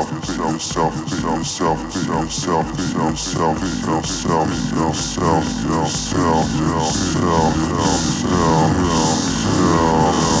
yourself, yourself, yourself, yourself, yourself, yourself, yourself, yourself, yourself, yourself, yourself, yourself, yourself.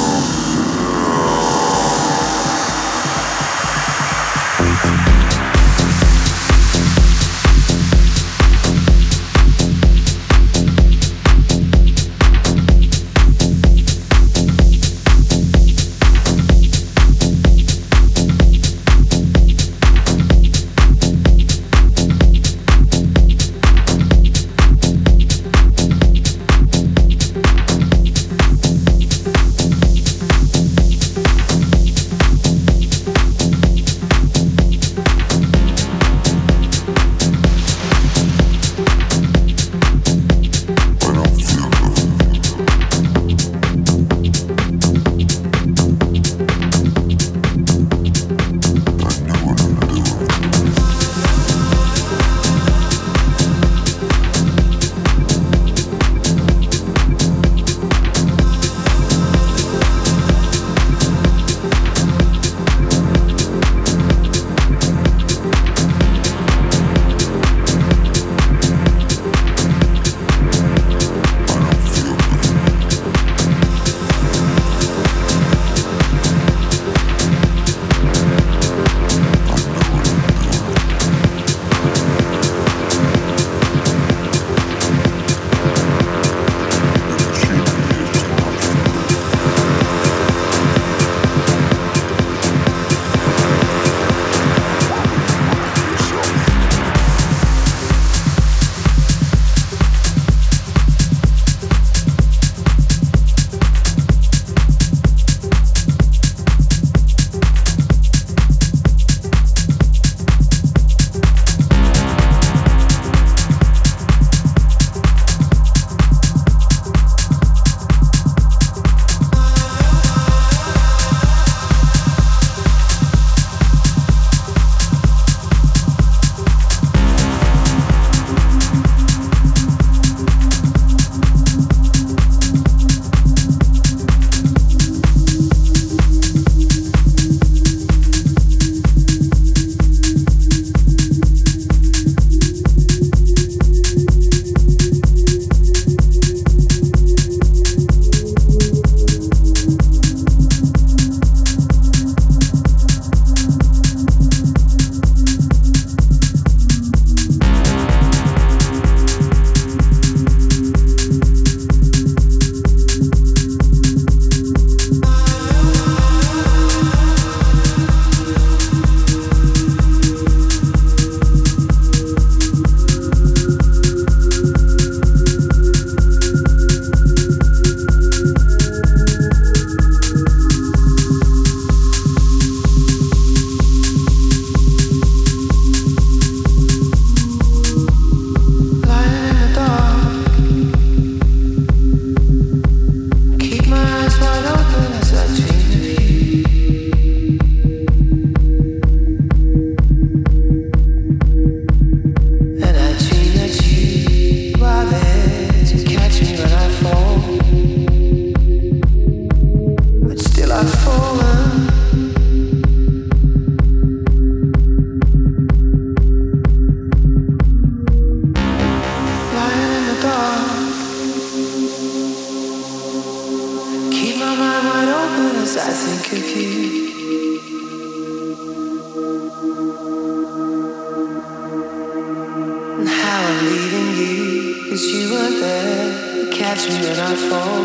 You were there to catch me when I fall.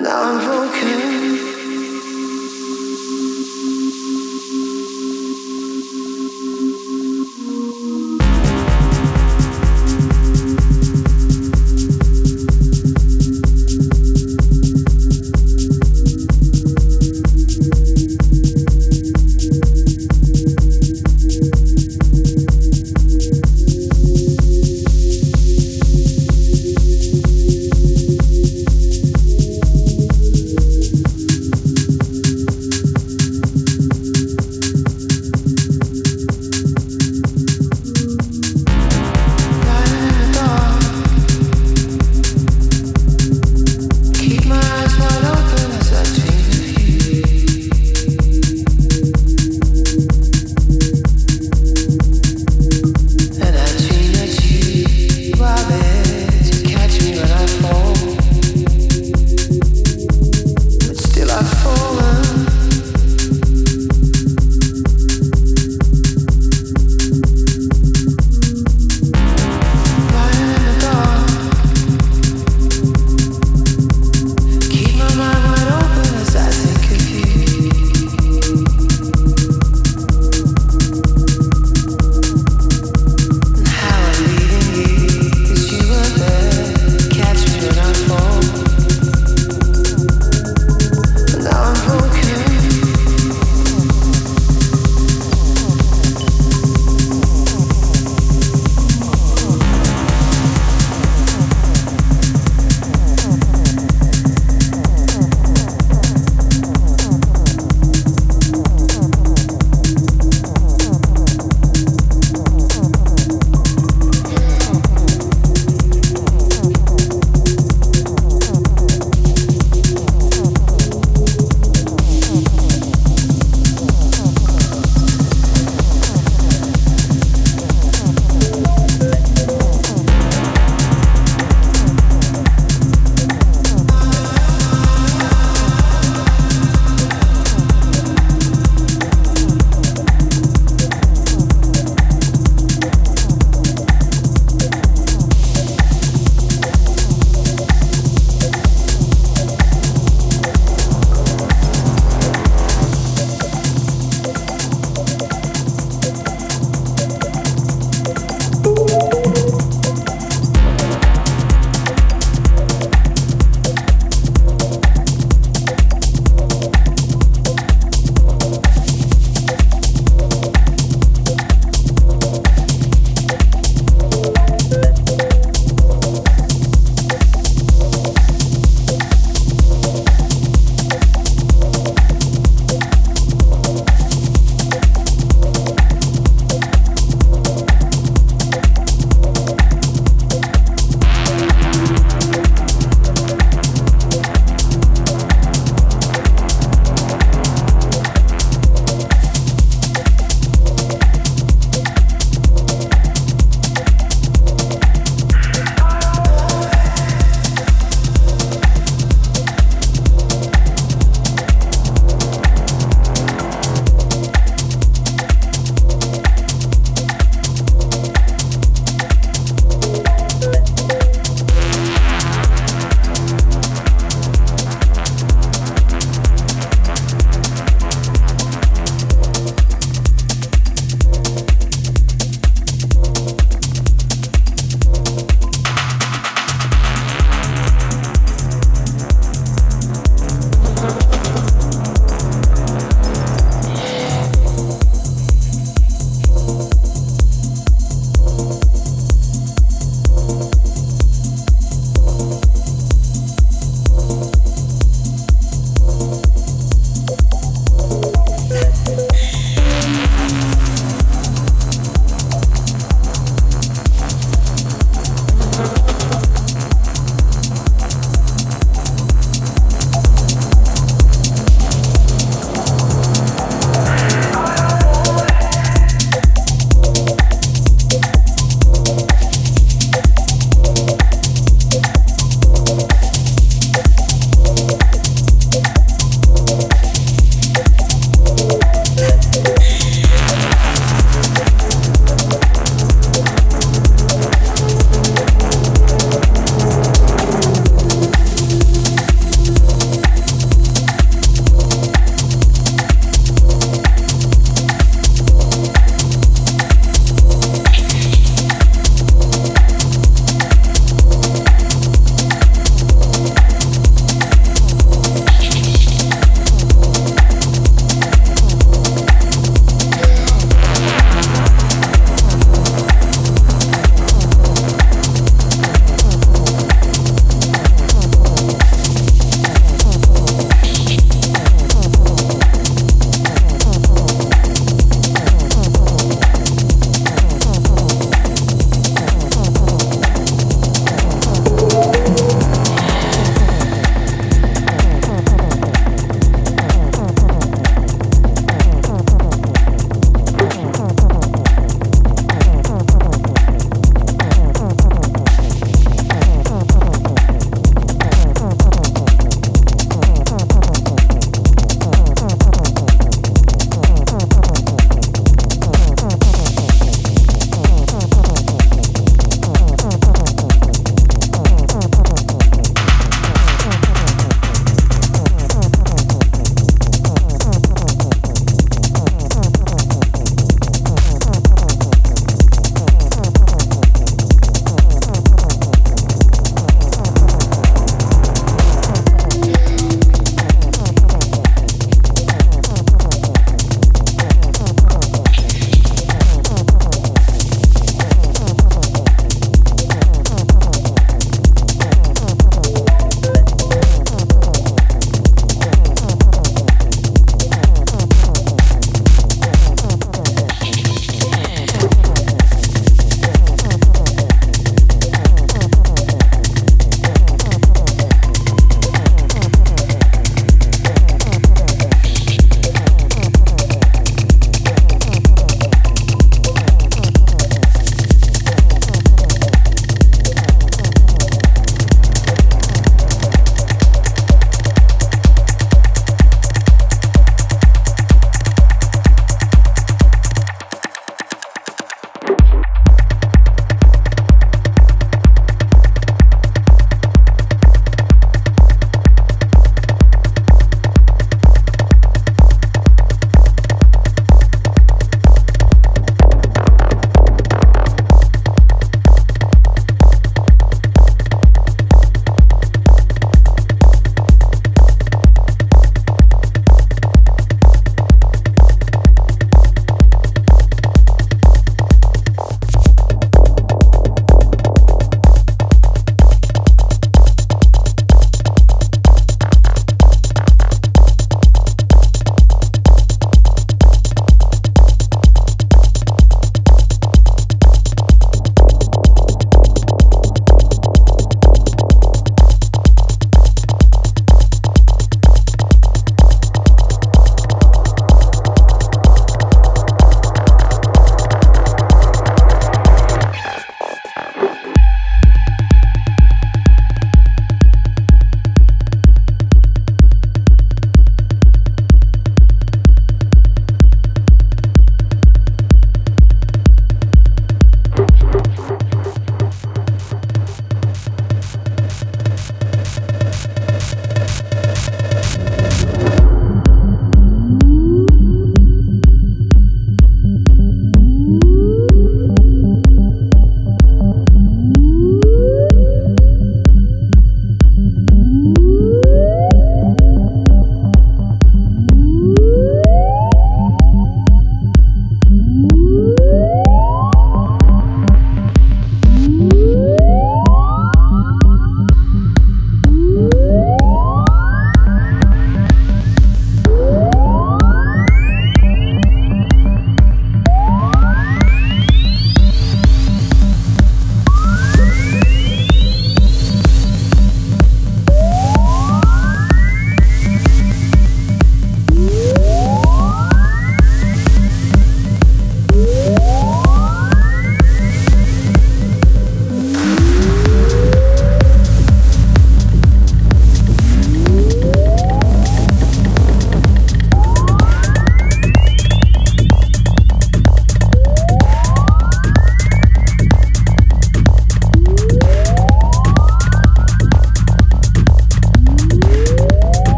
Now I'm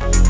you